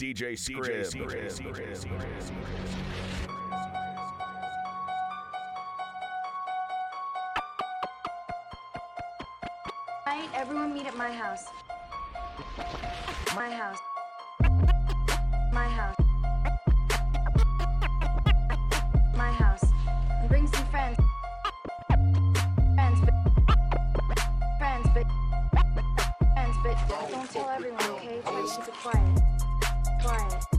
DJ Scrib. Tonight, everyone meet at my house. My house. My house. My house. And bring some friends. Friends, but. Friends, but. Friends, but don't tell everyone, okay? Try to keep it quiet. Quiet.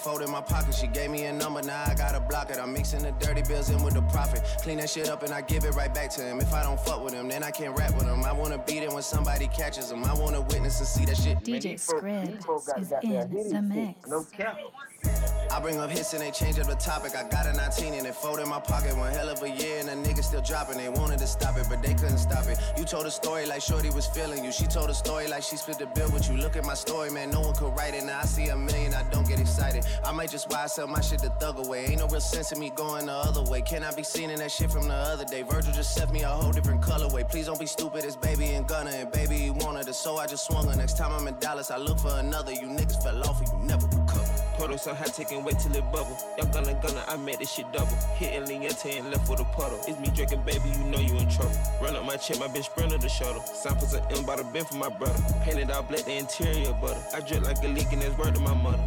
Fold in my pocket. She gave me a number, now I gotta block it. I'm mixing the dirty bills in with the profit. Clean that shit up and I give it right back to him. If I don't fuck with him, then I can't rap with him. I wanna beat it when somebody catches him. I wanna witness and see that shit. DJ Scrib is in the mix. No cap. I bring up hits and they change up the topic. I got a 19 and it fold in my pocket. One hell of a year and the nigga still dropping. They wanted to stop it, but they couldn't stop it. You told a story like Shorty was feeling you. She told a story like she split the bill with you. Look at my story, man. No one could write it. Now I see a million, I don't get excited. I might just buy sell my shit to thug away. Ain't no real sense in me going the other way. Can I be seen in that shit from the other day? Virgil just set me a whole different colorway. Please don't be stupid, it's baby and gunner. And baby, he wanted it, so I just swung her. Next time I'm in Dallas, I look for another. You niggas fell off and you never recover. Puddle so hot, take and wait till it bubble. Y'all gonna gonna, I made this shit double. Hitting Liente and left with a puddle. It's me drinking, baby, you know you in trouble. Run up my check, my bitch sprinter the shuttle. Samples of M by the bin for my brother. Painted all black, the interior butter. I drip like a leak and that's word to my mother.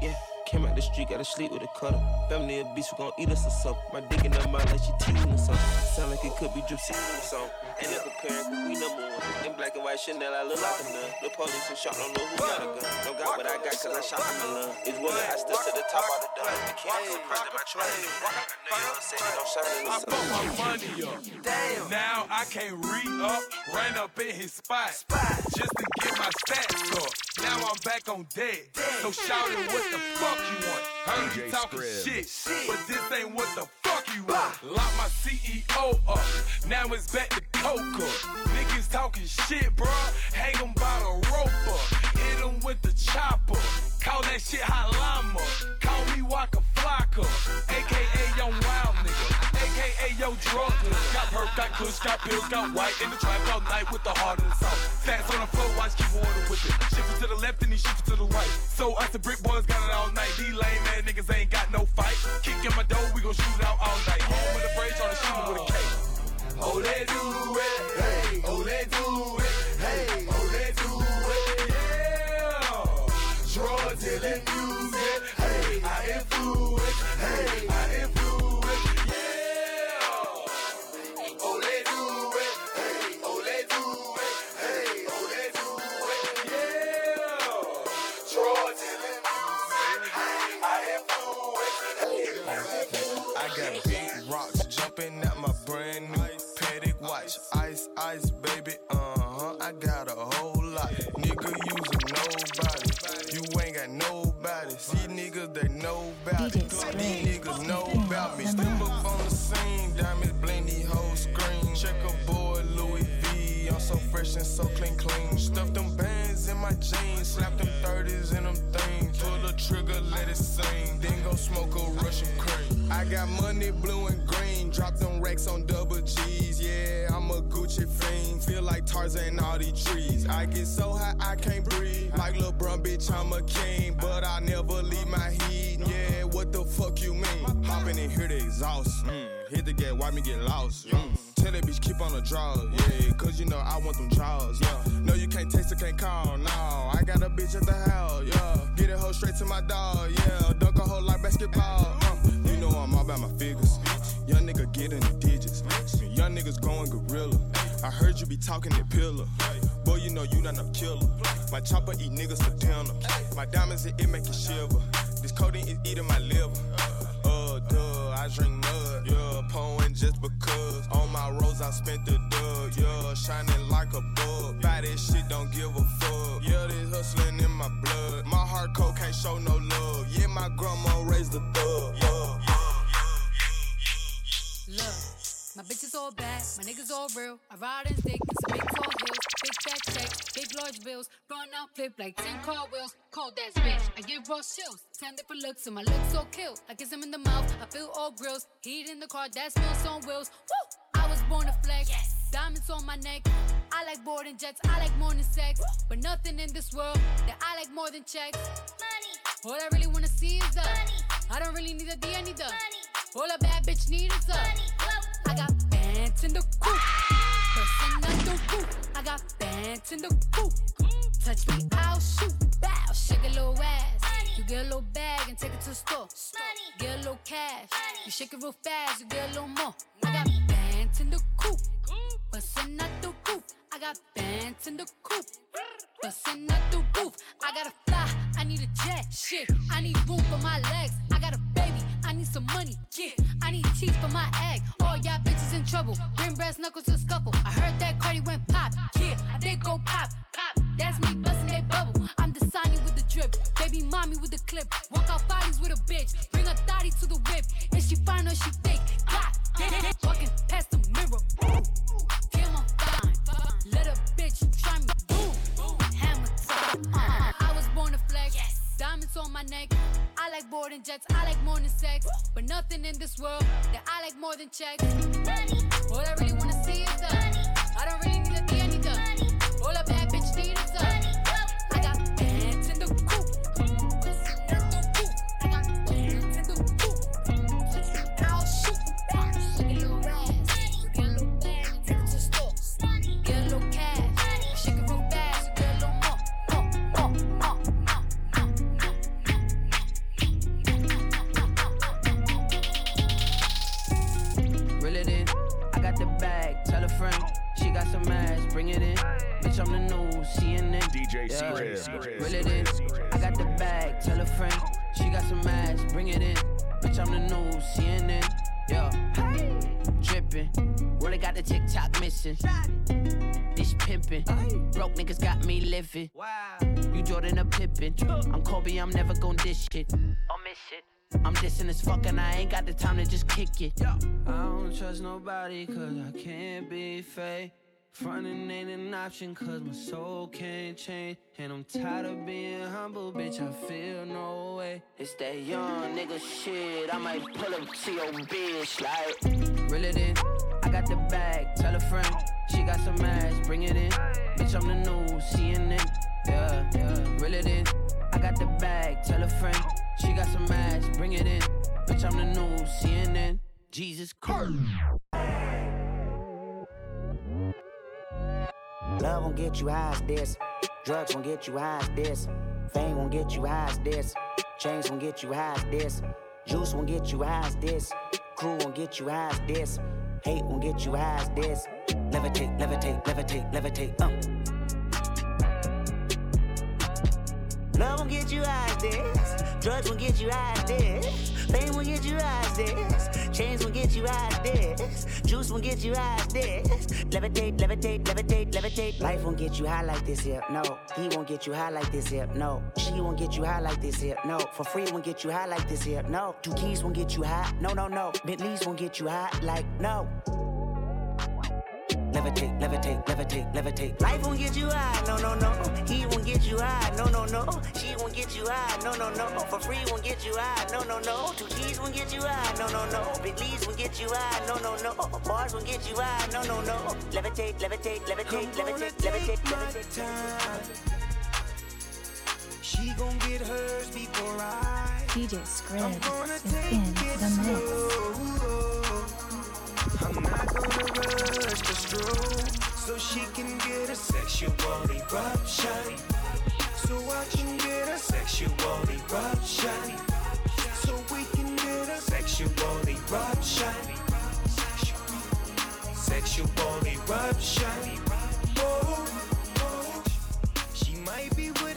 Yeah. Came out the street, gotta sleep with a cutter. Family of beast, we gon' eat us a supper. My dick in her mouth like she teasing or something. Sound like it could be drip season or something. Ain't no comparing, cause we number one. In black and white Chanel, I look like a nun. The police and shot, don't know who got a gun. Don't got what I got, cause I shot from the lung. It's woman, I stood to the top of the dome. The king was surprised at my try. I know say it, don't shine in the I sun. put my money up. Damn. Now I can't re up. Ran up in his spot. Just to get my stats up. Now I'm back on deck. So shout it what the fuck you want. Heard you talking Scrib. shit. But this ain't what the fuck you want. Lock my CEO up. Now it's back to Coca. Niggas talking shit, bruh. Hang 'em by the rope up. Hit 'em with the chopper. Call that shit hot llama. Call me Waka Flocka. AKA Young Wild Yo Dealer. Got perk, got kush, got pills, got white. In the trap all night with the heart and the south. Stats on the floor, watch keep order with it. Shifting to the left and he shifting to the right. So us the brick boys got it all night. These lame ass niggas ain't got no fight. Kick in my door, we gon' shoot out all night. Home with a brace, tryna shoot it with a K. Oh, they do jeans, slap them 30s in them things. Pull the trigger, let it sing. Then go smoke a Russian cream. I got money blue and green. Drop them racks on double G's. Yeah, I'm a Gucci fiend. Feel like Tarzan all these trees. I get so high I can't breathe. Like LeBron, bitch, I'm a king. But I never leave my heat. Yeah, what the fuck you mean? Hopping in here to exhaust. Mm. Hit the gate, why me get lost? Mm. Tell that bitch keep on the draw, yeah. Cause you know I want them draws, yeah. No, you can't taste it, can't call, no. I got a bitch at the house, yeah. Get it hoe straight to my dog, yeah. Dunk a hoe like basketball, uh. You know I'm all about my figures. Young nigga get in the digits. Young niggas going gorilla. I heard you be talking that pillar. Boy, you know you not no killer. My chopper eat niggas for dinner. My diamonds, it, it make you shiver. This codeine is eating my liver. Uh, duh, I drink mud. Yeah, pouring just because. I spent the dub. Yeah, shining like a bug. Buy that shit, don't give a fuck. Yeah, this hustling in my blood. My heart cold can't show no love. Yeah, my grandma raised the thug. Yeah. Look, my bitches all bad, my niggas all real. I ride and stick in some big tall fat check, big large bills. Run out, flip like 10 car wheels. Cold ass bitch, I give raw chills. 10 different looks, and my looks so kill. I kiss him in the mouth, I feel all grills. Heat in the car, that smells on wheels. Woo! I was born to flex. Diamonds on my neck. I like boarding jets, I like than sex. But nothing in this world that I like more than checks. Money. All I really wanna see is the money. I don't really need a D, I need the money. All a bad bitch need is the money. I got bands in the coop. Bustin' out the roof. I got bands in the coop. Touch me, I'll shoot. Bow, shake a little ass. You get a little bag and take it to the store. Get a little cash. You shake it real fast, you get a little more. I got bands in the coop. Bustin' out. I got bands in the coop. Bustin' out the roof. I gotta fly. I need a jet. Shit. I need room for my legs. I got a baby. I need some money. Yeah. I need teeth for my egg. All y'all bitches in trouble. Bring brass knuckles to scuffle. I heard that Cardi went pop. Yeah. I did go pop. Pop. That's me bustin' that bubble. I'm the Sonny with the drip. Baby mommy with the clip. Walk out bodies with a bitch. Bring a thotty to the whip. Is she fine or she thick? God. Walking past the mirror. Diamonds on my neck. I like boarding jets. I like more than sex. But nothing in this world that I like more than checks. Money. All I really wanna see is the money. I don't really need a D, I Pippin. I'm Kobe, I'm never gon' dish shit. I'll miss it. I'm dissing as fuck and I ain't got the time to just kick it. I don't trust nobody cause I can't be fake. Frontin' ain't an option cause my soul can't change. And I'm tired of being humble, bitch, I feel no way. It's that young nigga shit, I might pull up to your bitch like. Reel it in, I got the bag, tell a friend. She got some ass, bring it in. Bitch, I'm the news, CNN. Yeah, yeah, reel it in. I got the bag, tell a friend. She got some ass, bring it in. Bitch, I'm the news, CNN. Jesus Christ. Love won't get you high as this. Drugs won't get you high as this. Fame won't get you high as this. Chains won't get you high as this. Juice won't get you high as this. Crew won't get you high as this. Hate won't get you high as this. Levitate, levitate, levitate, levitate. Uh. Won't get you high this. Drugs won't get you high this. Fame won't get you high this. Chains won't get you high this. Juice won't get you high this. Levitate, levitate, levitate, levitate. Life won't get you high like this here. No. He won't get you high like this here. No. She won't get you high like this here. No. For free won't get you high like this here. No. Two keys won't get you high. No, no, no. Bentleys won't get you high like no. Levitate, levitate, levitate, levitate. Life won't get you high, no, no, no. He won't get you high, no, no, no. She won't get you high, no, no, no. For free won't get you high, no, no, no. Two keys won't get you high, no, no, no. Bentleys won't get you high, no, no, no. Bars won't get you high, no, no, no. Levitate, levitate, levitate, levitate, levitate, levitate. She gon' get hers before I. DJ Scribs is in the mix. I'm not gonna rush the stroke so she can get a sexual eruption. So I can get a sexual eruption. So we can get a sexual eruption. Sexual eruption. Oh, oh. oh. She might be with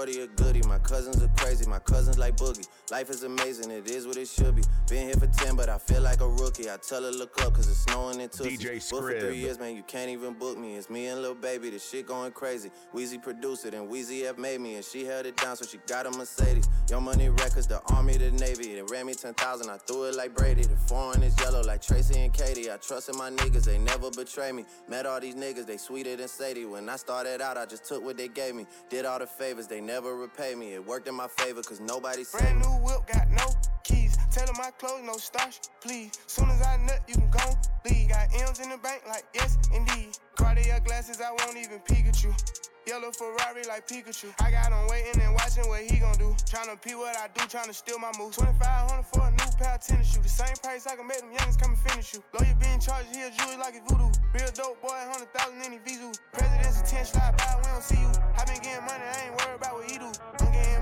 shorty a goodie. My cousins are crazy, my cousins like boogie. Life is amazing, it is what it should be. Been here for 10, but I feel like a rookie. I tell her look up, cause it's snowing in Tootsie. DJ Booked for three years, man, you can't even book me. It's me and Lil Baby, the shit going crazy. Weezy produced it, and Weezy F made me, and she held it down, so she got a Mercedes. Your money records, the army, the navy. They ran me 10,000, I threw it like Brady. The foreign is yellow like Tracy and Katie. I trusted my niggas, they never betray me. Met all these niggas, they sweeter than Sadie. When I started out, I just took what they gave me. Did all the favors, they never repay me. It worked in my favor, cause nobody saved Brand new whip, got no keys. Tell her my clothes, no starch, please. Soon as I nut, you can go leave. Got M's in the bank, like yes, indeed. Cartier glasses, I won't even peek at you. Yellow Ferrari like Pikachu. I got him waiting and watching what he gon' do. Tryna pee what I do, tryna steal my moves. 2500 for a new pair of tennis shoes. The same price I can make them youngins come and finish you. Lawyer being charged, he a jewelry like a voodoo. Real dope boy, 100,000 in his visu. President's attention, slide by, we don't see you. I been getting money, I ain't worried about what he do. I'm getting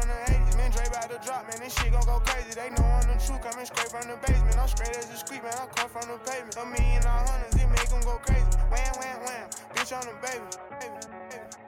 from the 80s. Man, Dre about to drop, man, this shit gon' go crazy. They know I'm the truth, coming straight from the basement. I'm straight as a street, man, I come from the pavement. A million all hundreds, it make them go crazy. Wham, wham, wham, bitch on the baby. baby, baby.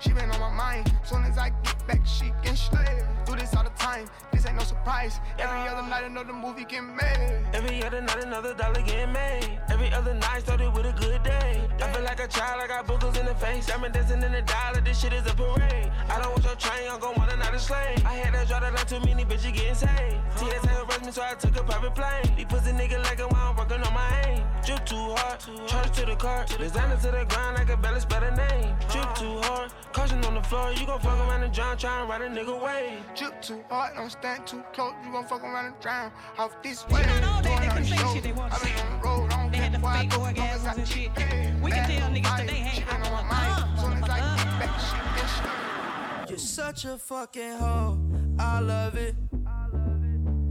She been on my mind. Soon as I get back, she can slay. Do this all the time, this ain't no surprise. Every other night, another movie get made. Every other night, another dollar get made. Every other night started with a good day. I feel like a child, I got boogers in the face. I'm dancing in the dollar, this shit is a parade. I don't want your train, I'm gon' want another slave. I had to draw that line too many bitches getting saved. TSA arrest me, so I took a private plane. These pussy nigga like it while I'm working on my aim. Drip too hard, charge to the car. Designer to the ground, I can spell the name. Drip too hard, caution on the floor. You gon' fuck around and drown, trying to ride a nigga way. Drip too hard, don't stand too close. You gon' fuck around and drown off this way. not all day Doing they can these say shit they want I to been say. on the road, I don't They had the where I fake go, long as orgasms I and get shit. paid. We can tell niggas that they vibe, hate. she I on my want mind. Soon as I motherfucker. get back, she can slay. You're such a fucking hoe, I love it.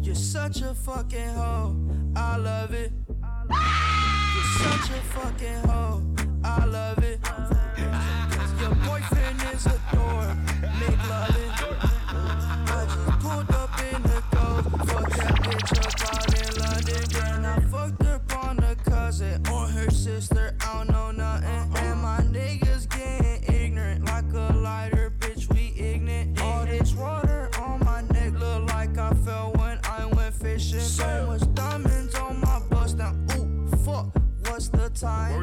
You're such a fucking hoe, I love it. You're such a fucking hoe, I love it. Is a dork, make loving. I just pulled up in the ghost, fuck that bitch up out in London. Then I fucked up on a cousin or her sister, I don't know nothing. And my niggas getting ignorant like a lighter, bitch, we ignorant. All this water on my neck look like I fell when I went fishing. So much diamonds on my bust now, ooh, fuck, what's the time?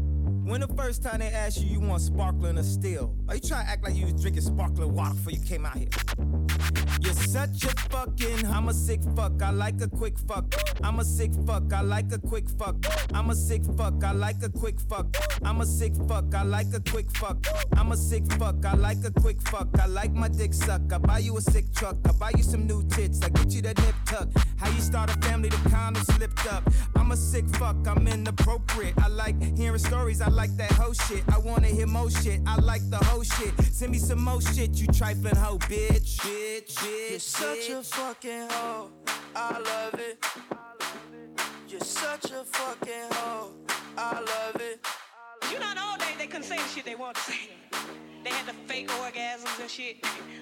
When the first time they asked you, you want sparkling or still? Are you trying to act like you was drinking sparkling water before you came out here? You're such a fucking, I'm a sick fuck, I like a quick fuck. I'm a sick fuck, I like a quick fuck. I'm a sick fuck, I like a quick fuck. I'm a sick fuck, I like a quick fuck. I'm a sick fuck, I like a quick fuck. I like my dick suck. I buy you a sick truck, I buy you some new tits. I get you that nip tuck. How you start a family, the condom slipped up. I'm a sick fuck, I'm inappropriate. I like hearing stories, I like that whole shit. I wanna hear more shit, I like the whole shit. Send me some more shit, you trifling hoe, bitch. Bitch, bitch. You're such a fucking hoe. I love it. You're such a fucking hoe. I love it. You know, in the old days they couldn't say the shit they wanted to say. They had the fake orgasms and shit.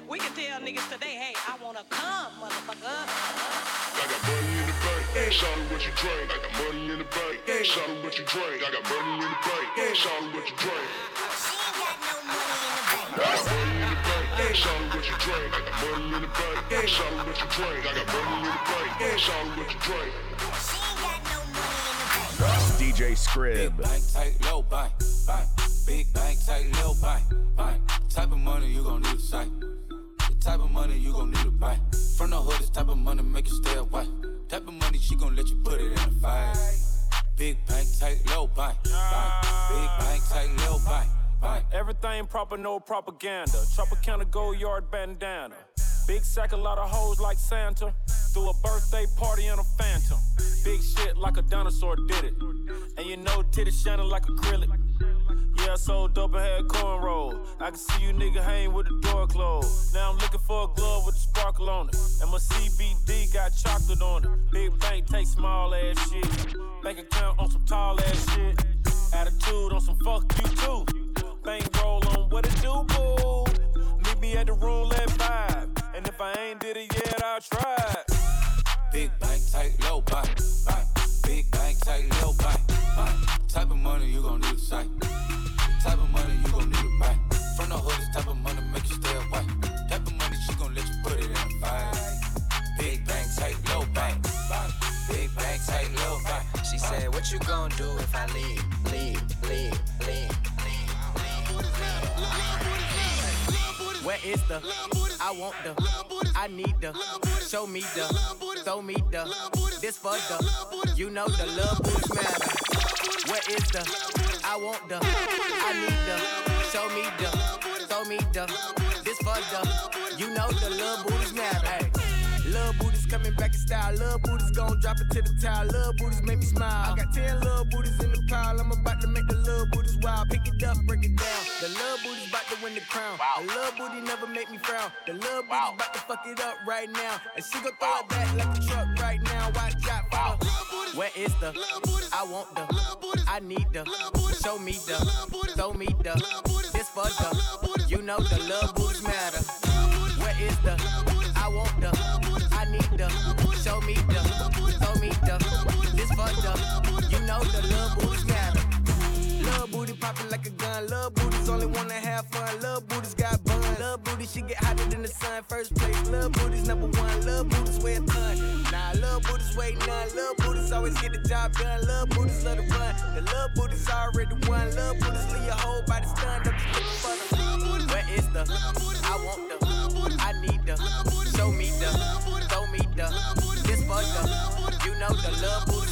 We can tell niggas today, hey, I wanna come, motherfucker. I got money in the bank. Shout out what you drink. I got money in the bank. Shout out what you drink. I got money in the bank. Shout out what you drink. I got money in the bank. Shout out what you drink. I got money in the bank. Shout out what you drink. I got money in the bank. Shout out what you drink. DJ Scrib. Big bank, tight, low bank, bank. Big bank, tight, low bank. Type of money you gon' need a sight. The type of money you gon' need to buy. From the hood, this type of money make you stay away. Type of money she gon' let you put it in a fight. Big bank, tight, low bank, bank. Big bank, tight, low bank. Everything proper, no propaganda. Tropicana go yard bandana. Big sack, a lot of hoes like Santa. Threw a birthday party in a phantom. Big shit like a dinosaur did it. And you know titties shining like acrylic. Yeah, I sold dope and had cornrows. I can see you nigga hang with the door closed. Now I'm looking for a glove with a sparkle on it. And my CBD got chocolate on it. Big bank take small ass shit. Bank account on some tall ass shit. Attitude on some fuck you too. Bank roll on what it do, boo. Meet me at the room at five. And if I ain't did it yet, I'll try. Big bank, tight, low bank. Big bank, tight, low bank. Type of money you gon' need You gon' do if I leave, leave, leave, leave, Where is the? I want the. I need the. Show me the. Throw me the. This for the. You know the love boots matter. Where is the? I want the. I need the. Show me the. Throw me the. This for the. You know the love booties matter. Love booties coming back in style. Love booties gon' drop it to the towel. Love booties make me smile. I got 10 love booties in the pile. I'm about to make the love booties wild. Pick it up, break it down. The love booties about to win the crown. The love booty never make me frown. The love booty's about to fuck it up right now. And she gon' throw it back like a truck right now. Watch out for the. Where is the? love I want the. love I need the. love Show me the. love Throw me the. love This for the. You know the love booties matter. Where is the? love I want the. Need the. Show me the. Throw me the. This for the. You know the love booties matter. Love booty popping like a gun. Love booties only wanna have fun. Love booties got bun. Love booty she get hotter than the sun. First place. Love booties number one. Love booties weigh a ton. Nah, love booties weigh none. Love booties always get the job done. Love booties love to run. The love booties already won. Love booties leave your whole body stunned. Up for the. Where is the? I want the. I need the. Show me the. Me the. This for the. You know the love booties.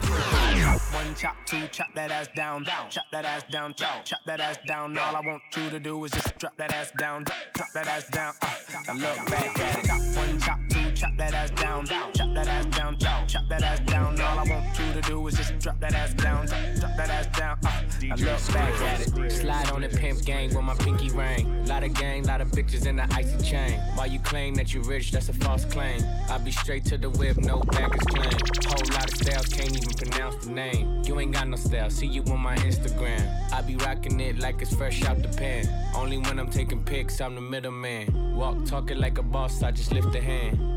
One chop, two chop that ass down, down. Chop that ass down, chop, chop that ass down. All I want you to do is just drop that ass down, drop that ass down. Uh, now look back at it. Chop one, chop two, chop that ass down, down. Chop that ass down, chop, chop that ass down. All I want you to do is just drop that ass down, drop, drop that ass down. Uh, now look back at it. Slide on the pimp gang with my pinky ring. Lot of gang, lot of bitches in the icy chain. Why you claim that you rich? That's a false claim. I be straight to the whip, no baggage claim. Whole lot of styles, can't even pronounce the name. You ain't got no style, see you on my Instagram. I be rocking it like it's fresh out the pan. Only when I'm taking pics, I'm the middleman. Walk talking like a boss, I just lift a hand.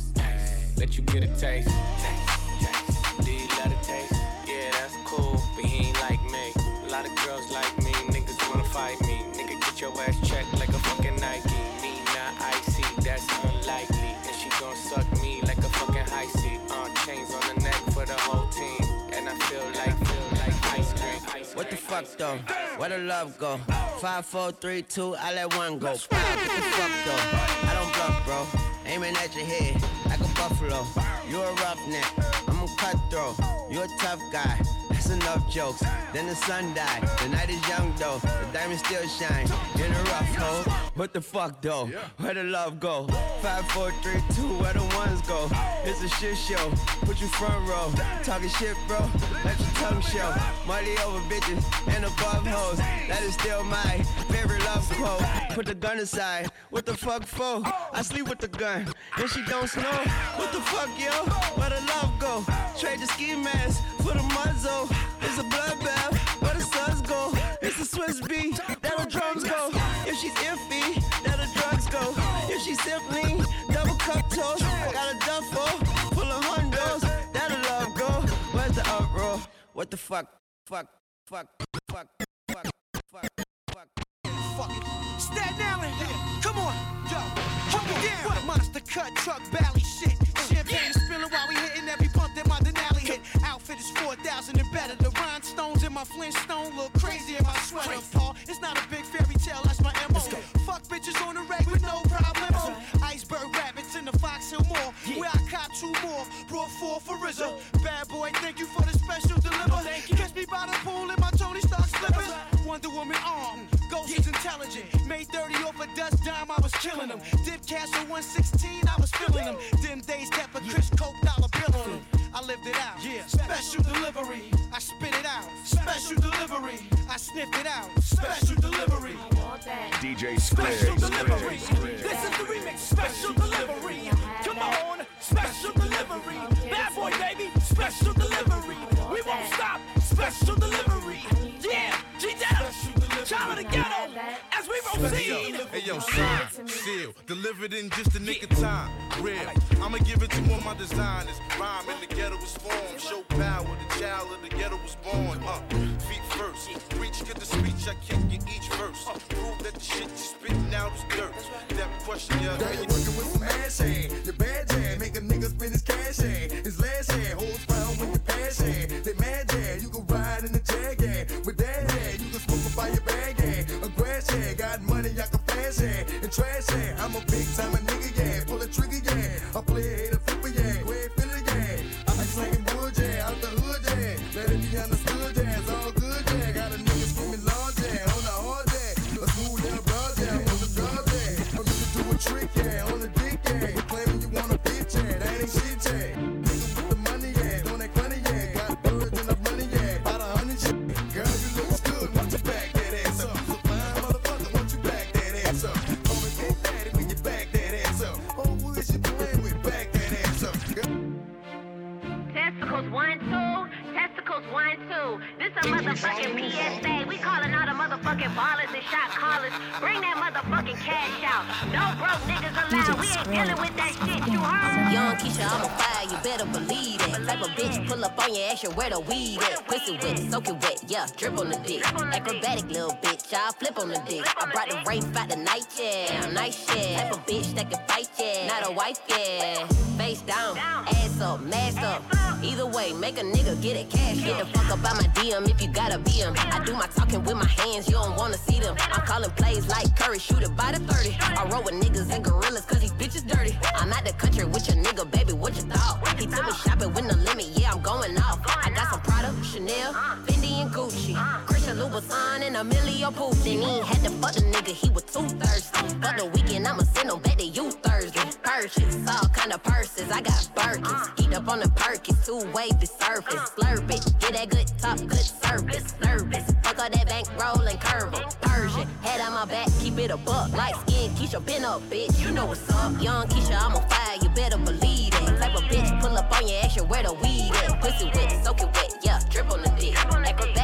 Let you get a taste. Do you love taste? Yeah, that's cool, but he ain't like me. A lot of girls like me, niggas wanna fight me. Nigga, get your ass checked like a fucking Nike. Me not icy, that's unlikely. And she gon' suck me like a fucking high seat. Uh, chains on the neck for the whole team. And I feel like, feel like ice cream. What the fuck though? Where the love go? Five, four, three, two, I let one go. Wow, the fuck though? I don't bluff, bro. Aiming at your head buffalo. You a roughneck, I'm a cutthroat. You a tough guy. That's enough jokes. Then the sun died. The night is young though. The diamond still shine rough hole. What the fuck though? Where the love go? Five, four, three, two. Where the ones go? It's a shit show. Put you front row. Talking shit, bro. Let your tongue show. Money over bitches and above hoes. That is still my favorite love quote. Put the gun aside. What the fuck for? I sleep with the gun. And she don't snow. What the fuck, yo? Where the love go? Trade the ski mask for the muzzle. It's a bloodbath. Where the suns go? It's a Swiss beat. What the fuck? Fuck, fuck, fuck, fuck, fuck, fuck. Fuck it. Staten Island, come on, yo, hold me down. Monster cut, truck, bally shit. Champagne spilling while we hitting every pump that my Denali hit. Outfit is 4,000 and better. The rhinestones in my Flintstone look crazy in my sweater. Paul, it's not a big fairy tale, that's my MO. Fuck bitches on the reg with no problemo. Iceberg rabbits in the Fox Hill Mall. Where I caught two more, brought four for RZA. Bad boy, thank you for the special deliver. thank you Catch me by the pool in my Tony Stark slippers. Wonder Woman arm, Ghost is intelligent. May 30 off a dust dime, I was killing them. Dip cash on 116, I was feeling them. Them days kept a Chris Coke dollar bill on them. I lived it out. Yeah. Special delivery. I spit it out. Special delivery. I sniffed it out. Special delivery. DJ Special delivery. Squid. This is the remix. Special delivery. Come on. Special delivery. Bad boy, baby. Special delivery. We won't stop. Special delivery. The ghetto. As we proceed. Hey yo, sign, seal, delivered in just a nick of time. Real, I'ma give it to one of my designers. Rhyme in the ghetto was formed. Show power, the child of the ghetto was born. Uh, feet first, reach get the speech, I kick you each verse. Prove that the shit you spitting out is dirt. That question, yeah, Now you working with some ass hand. Your bad jam, make a nigga spend his cash hand. His last hand, holds round with your pass Hand. And trash hand, I'm a big time motherfucking ballers and shot callers. Bring that motherfucking cash out. No broke niggas allowed. We ain't dealing with that shit. You heard? Young Keisha, I'm on fire, you better believe it. Type of bitch pull up on your ass, you where the weed at. Pussy wet, soak it wet, yeah, drip on the dick. Acrobatic little bitch, I'll flip on the dick. I brought the rape out the night, yeah, night shit. Type of bitch that can fight, yeah, not a wife, yeah. Face down, ass up, mask up. Either way, make a nigga get it cash. Get the fuck up out my DM if you gotta be him. I do my talking with my hands, you don't wanna see them. I'm calling plays like Curry, shoot it by the 30. I roll with niggas and gorillas cause these bitches dirty. I'm out the country with your nigga, baby, what you thought? He took me shopping with no limit, yeah, I'm going off. I got some Prada, Chanel, Fendi and Gucci. Christian Louboutin and proof. Then he ain't had to fuck the nigga, he was too thirsty. But the weekend, I'ma send him back to you Thursday. Purchase all kind of purses, I got Birkins. Heat up on the Perkins, two wavy surface. Slurp it, get that good top, good service. Nervous, that bank roll and Persian, head on my back, keep it a buck. Light skin, Keisha, been up, bitch, you know what's up. Young Keisha, I'm on fire, you better believe it. Type of bitch, pull up on your ass action, where the weed at? Pussy wet, soak it wet, yeah, drip on the dick. Acrobatic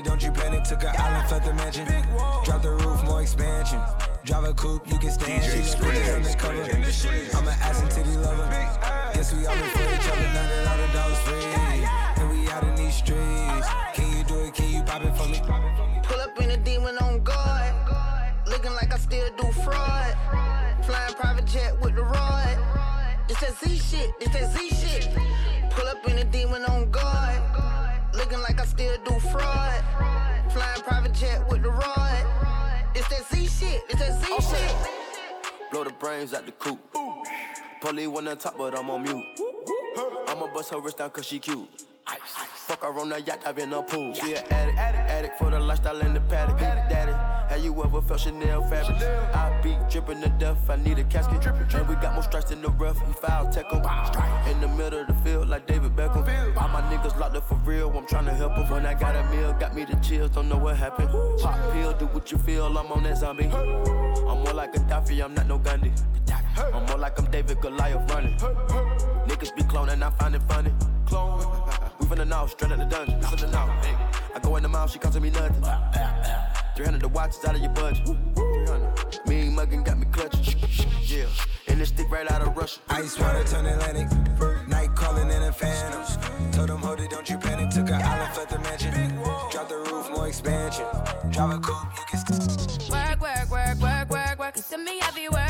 it, don't you panic. Took an island, left the mansion. Drop the roof, more expansion. Drive a coupe, you can stand DJ it. Scribs. undercover. I'm an ass and titty lover. Guess we all been for each other. Now that all the dogs free. And we out in these streets. Can you do it? Can you pop it for me? Pull up in a demon on guard. Looking like I still do fraud. Flying private jet with the rod. It's that Z shit, it's that Z shit. Pull up in a demon on guard. Looking like I still do fraud. Shit, it's that Z shit. Blow the brains out the coop. Polly one on top, but I'm on mute. I'ma bust her wrist down cause she cute. Fuck her on the yacht, I've been a pool. She an addict, addict for the lifestyle in the paddock. Daddy, have you ever felt Chanel fabric? I be dripping to death, I need a casket. And we got more strikes in the rough, we foul tech 'em. In the middle of the field, like David Beckham. All my niggas locked up for real, I'm tryna help 'em. When I got a meal, got me the chills, don't know what happened. Pop pill, do what you feel, I'm on that zombie. I'm more like a Gaddafi, I'm not no Gandhi. I'm more like I'm David Goliath running. Niggas be cloning, I find it funny. Clone. We finna know, straight out the dungeon. Finna know. I go in the mouth, she costing me nothing. 300 the watch is out of your budget. 300. Mean muggin' got me clutching. Yeah. And this stick right out of Russia. Ice water turn Atlantic. Night calling in a phantom. Told them, hold it, don't you panic. Took an island, left the mansion. Drop the roof, more expansion. Drive a coupe, you can. Work, work, work, work, work, work. You see me heavy work, work, work,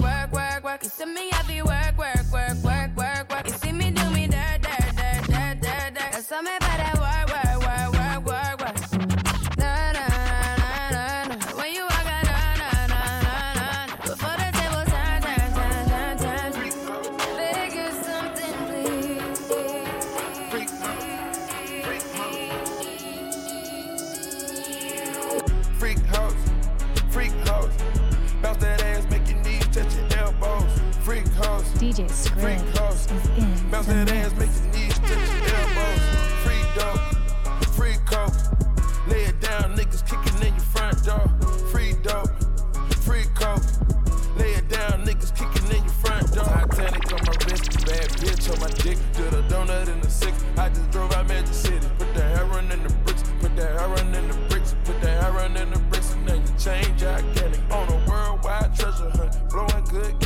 You see me heavy work, work, work, work, work, work. You see me do me dirt, Bounce that ass, make your knees touch your elbows. Free dope, free coke. Lay it down, niggas kicking in your front door. Free dope, free coke. Lay it down, niggas kicking in your front door. Titanic on my wrist, bad bitch on my dick. Did a donut in the six. I just drove out Magic City. Put the heroin in the bricks, put the heroin in the bricks, put the heroin in the bricks, and then you change gigantic. On a worldwide treasure hunt, blowing good,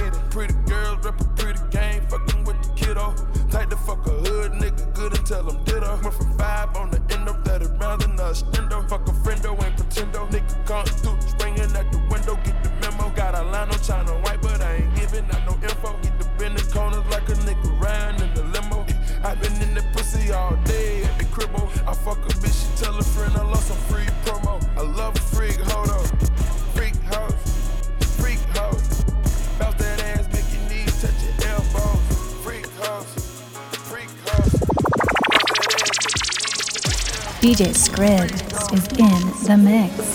all day at the. I fuck a bitch, she tell a friend I lost some free promo. I love a freak, hold up. Freak house, freak house. Bounce that ass, make your knees touch your elbows. Freak house, freak house. DJ Scribs is in the mix.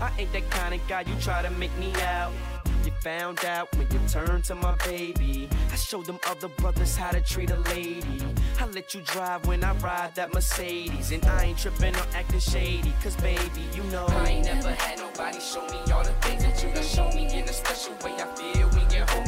I ain't that kind of guy you try to make me out. You found out when you turned to my baby. I showed them other brothers how to treat a lady. I let you drive when I ride that Mercedes. And I ain't tripping or acting shady, cause baby, you know. I ain't never had nobody show me all the things that you done show me in a special way. I feel when you're home.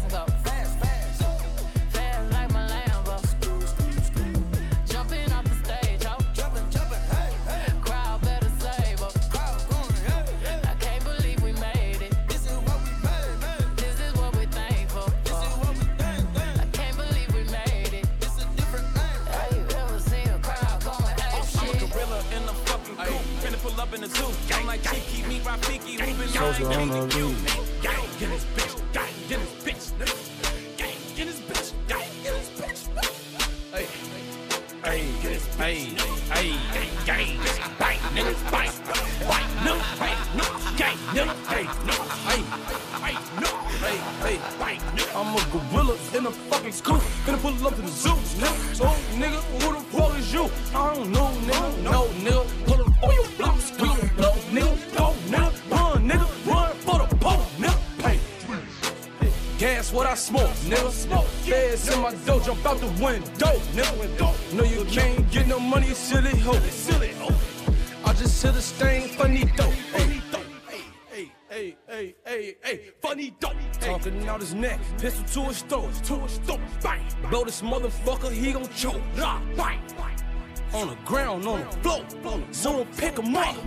like Kiki, me, Rafiki, Soldier lying, on me, the you. Gang in this bitch, gang in this bitch. Gang in this bitch, gang in this bitch. Hey, hey, hey, hey, hey, gang, bang, nigga, bang, bang, no, hey, no, gang, no, hey, no, hey, hey, no, hey, hey, bang, no. I'm a gorilla in a fucking scoop. Gonna pull up to the zoo, nigga. So, oh, nigga, who the fuck is you? I don't know, nigga. No, nigga. Smoke, nigga. Smoke. Feds in my dough, jump out the window, nigga. No, you can't get no money, silly hoe. Silly hoe. I just hit a stain, funny dope. Hey. Hey, hey, hey, hey, hey, funny dope. Talking out his neck, pistol to his throat, to his throat, bang. Blow this motherfucker, he gon' choke. Nah, bang. On the ground, on the floor, someone pick him up,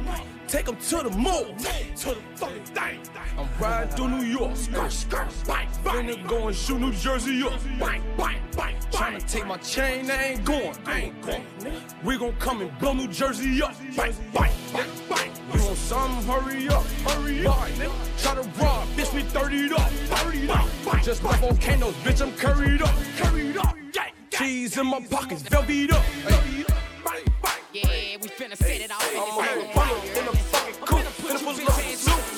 take him to the mall, to the fucking thing. I'm riding through New York, skirt, skirt, bang, bang. Finna go and shoot New Jersey up, bang, bang, bang. Tryna take my chain, I ain't going, I ain't going. We gon' come and blow New Jersey up, bang, bang, bang. You want something? Hurry up, hurry up. Try to rob, bitch, we 30'd up, 30'd up. Just like volcanoes, bitch, I'm curried up, curried up. Cheese in my pockets, velvet up. Yeah, we finna set it off in I'm a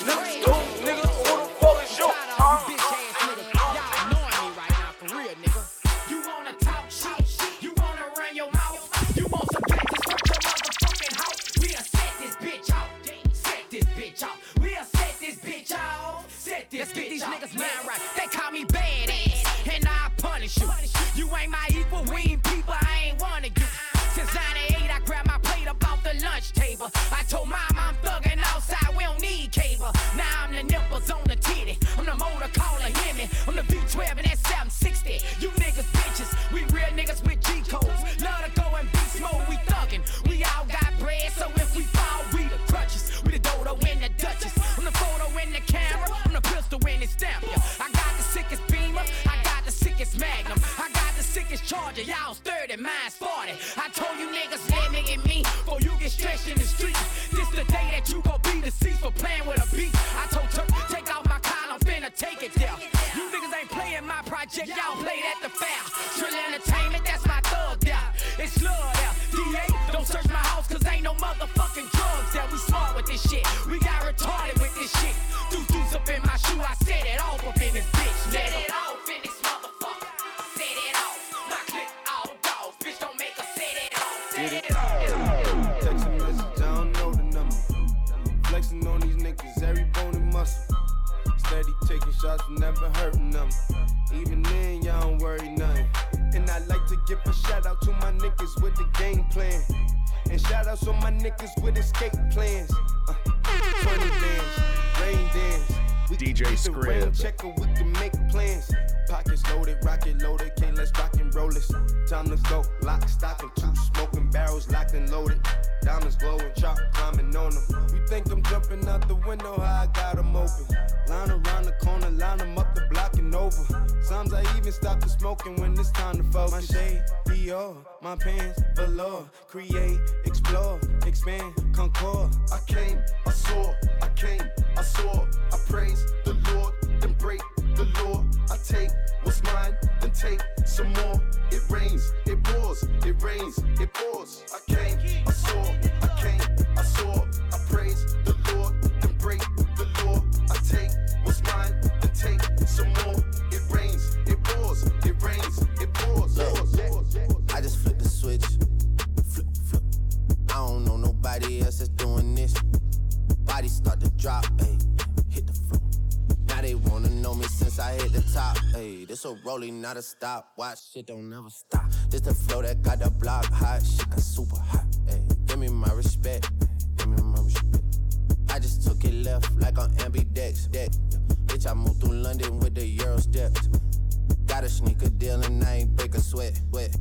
take what's mine, then take some more. It rains, it pours, it rains, it pours. I came, I saw, a rolling, not a stop. Watch shit don't never stop. This the flow that got the block hot. Shit got super hot. Ayy, give me my respect. Give me my respect. I just took it left like on ambidex. Deck. Bitch, I moved through London with the Euro steps. Got a sneaker deal and I ain't break a sweat. Wet.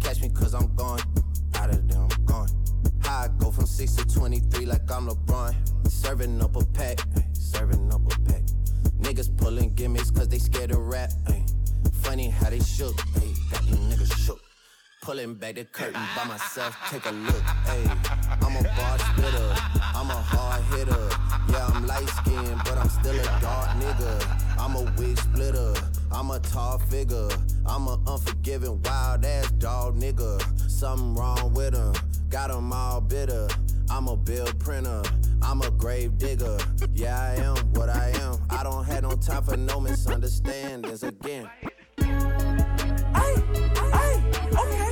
Catch me cause I'm gone. Out of there, I'm gone. I go from 6 to 23 like I'm LeBron. Serving up a pack. ay, Serving up a pack. Niggas pulling gimmicks cause they scared to rap. ay. Funny how they shook. ay, Got these niggas shook. Pulling back the curtain by myself, take a look. Ayy, I'm a bar spitter, I'm a hard hitter. Yeah, I'm light skinned, but I'm still a dark nigga. I'm a wig splitter, I'm a tall figure. I'm a unforgiving, wild ass dog nigga. Something wrong with him, got him all bitter. I'm a bill printer, I'm a grave digger. Yeah, I am what I am. I don't have no time for no misunderstandings again. Okay.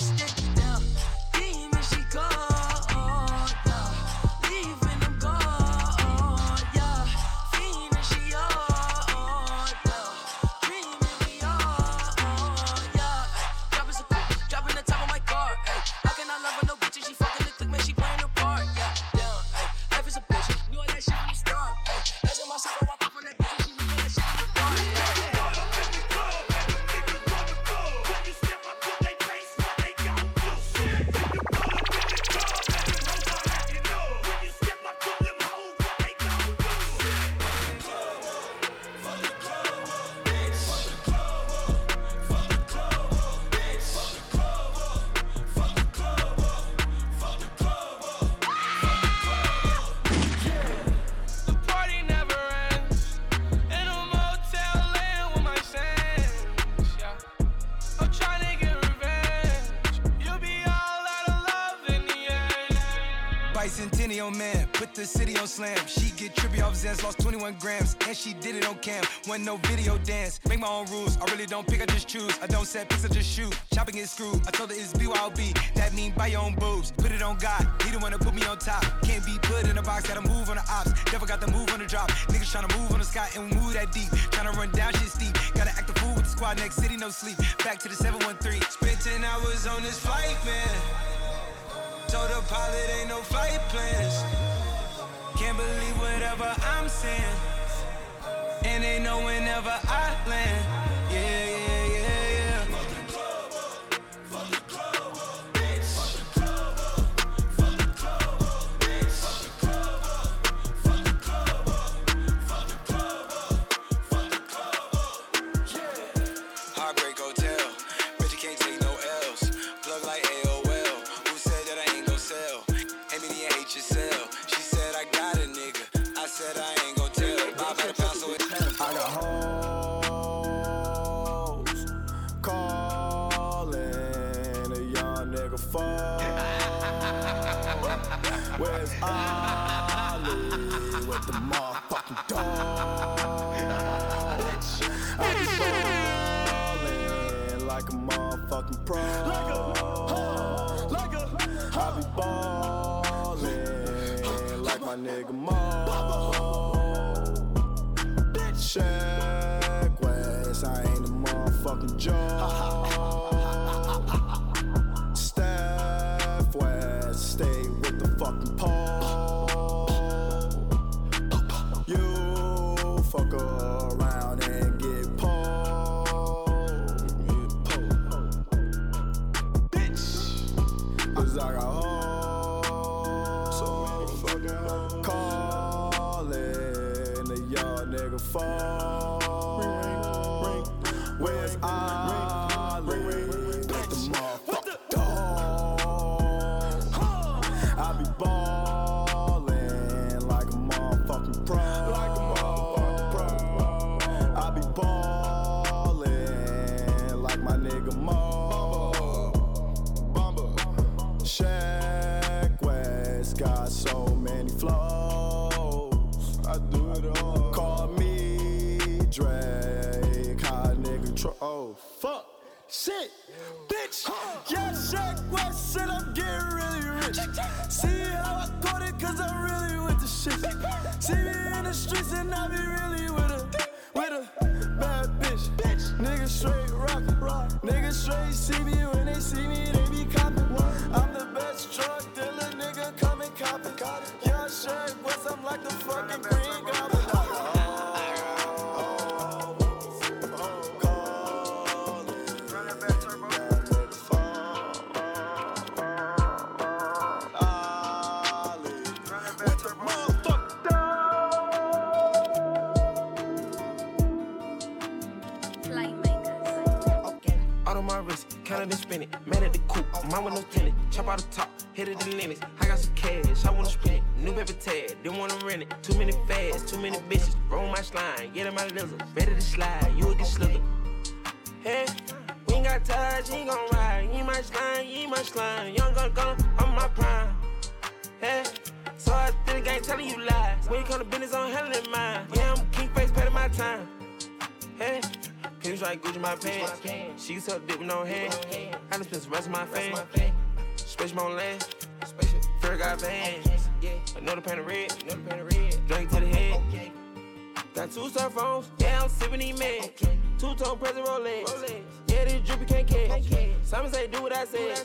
Don't pick, I just choose. I don't set picks, I just shoot. Chopping is screwed. I told her it's BYOB, that mean buy your own boobs. Put it on God, he the one to put me on top. Can't be put in a box, gotta move on the ops. Never got the move on the drop. Niggas tryna move on the sky and move that deep. Tryna run down shit steep. Gotta act the fool with the squad, next city, no sleep. Back to the 713. Spent 10 hours on this flight, man. Told the pilot ain't no flight plans. Can't believe whatever I'm saying. And they know whenever I land. With the motherfucking dog? Ballin' like a motherfucking pro. I be ballin' like my nigga Mo. Check West, I ain't a motherfucking joke. My pants. She to dip with no hand. I done spent the rest of my fame. Space my land. Fair got bands. Another pan of red. Drink to the head. Got two cell phones. Yeah, I'm sipping these meds. Two tone present Rolex. Yeah, this drippy can't catch. Simon say do what I said.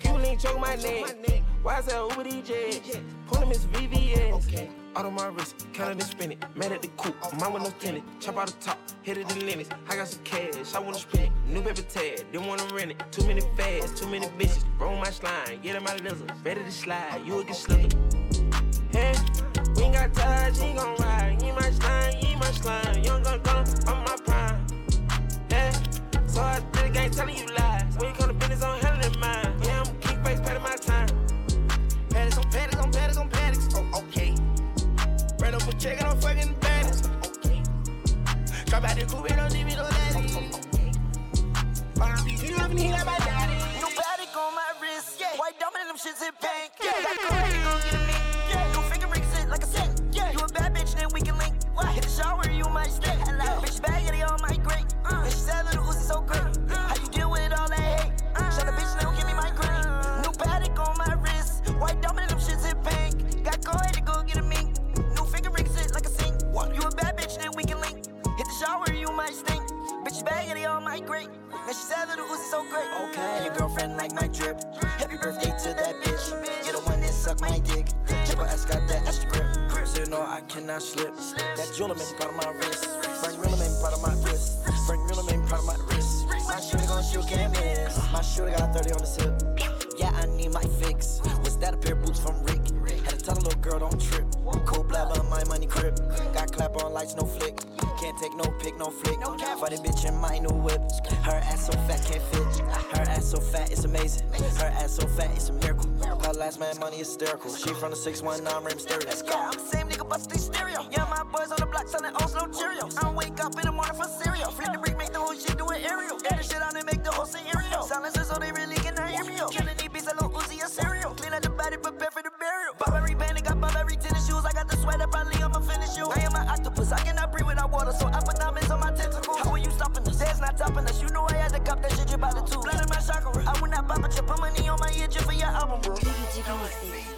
Cuban link choke my neck. Why I say Uber DJ? Pull him his VVS. Out on my wrist, counted and spin it. Mad at the coop, mine with no tenant. Chop out the top, hit it the limits. I got some cash, I wanna spend it. New paper tag, didn't wanna rent it. Too many fads, too many bitches. Roll my slime, get in my lizard. Ready to slide, you will get slithered. Hey, we ain't got touch, he gon' ride. You my slime, you my slime. Young gun gun, I'm my prime. Hey, so I think I ain't telling you lies. Diamond in pink, yeah. Triple S got that extra grip. So you know I cannot slip. That me proud of my wrist. Frank me proud of my wrist. Frank me proud of my wrist. My shooter gon' shoot, can't miss. My shooter got 30 on the sip. Yeah, I need my fix. Was that a pair of boots from Got on lights, no flick. Can't take no pic, no flick. For the bitch in my new whip. Her ass so fat, can't fit. Her ass so fat, it's amazing. Her ass so fat, it's a miracle. Her last man money hysterical. She from the 619 rim stereo. Go. I'm the same nigga, bust these stereo. Yeah, my boys on the block selling Oslo Cheerios. I wake up in the morning for cereal. Flip the brick, make the whole shit do an aerial. Get the shit out and make the whole scenario. Silences so they really cannot hear me. Killing these beats, a little Uzi a cereal. Clean out the body, prepare for the burial. Bob octopus, I cannot breathe without water, so I put diamonds on my tentacles. How are you stopping us? There's not topping us. You know I had to cop that shit, you about the two. Blood in my chakra. I would not pop a chip, put money on my ear just for your album, bro. Ladies,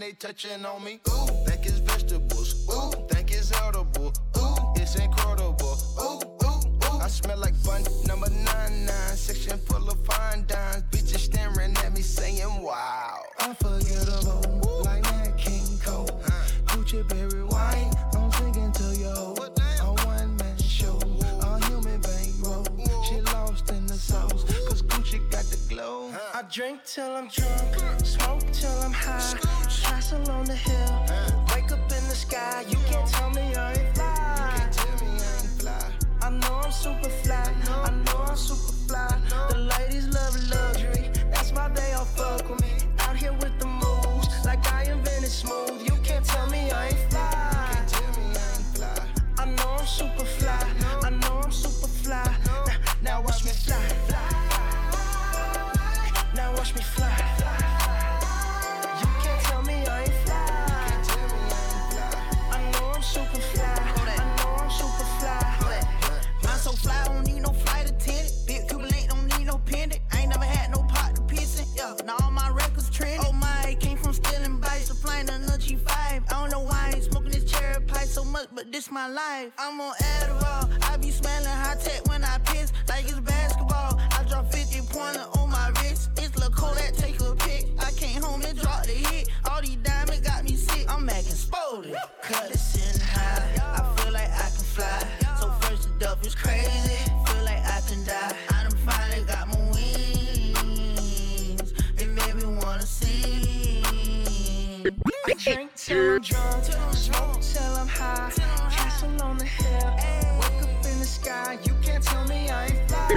they touching on me. Ooh, much, but this my life. I'm on Adderall. I be smelling high tech when I piss, like it's basketball. I drop 50 pointer on my wrist. It's Lil' Kodak, take a pic. I came home and dropped the hit. All these diamonds got me sick. I'm acting spotted. Cut it sitting high. I feel like I can fly. So first the duff is crazy. Feel like I can die. I done finally got my wings. It made me wanna sing. I drink till I'm drunk, till I'm high. Castle on the hill, wake up in the sky. You can't tell me I ain't fly.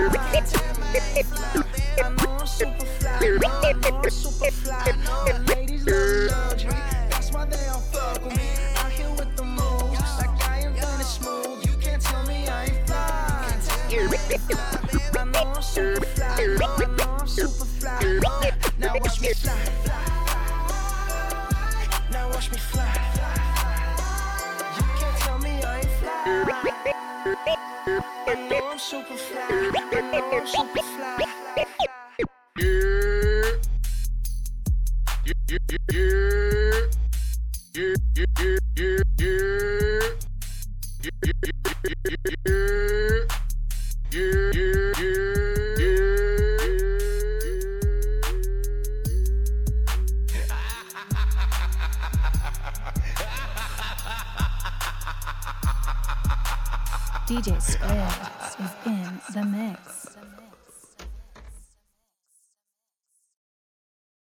I know I'm super fly. I know I'm super fly. The ladies love luxury, that's why they all fuck with me. Out here with the moves, like I am done smooth. You can't tell me I ain't fly. I know I'm super fly. I know I'm super fly. Now watch me fly. I know I'm super fly. I know I'm super DJ Squares is in the mix.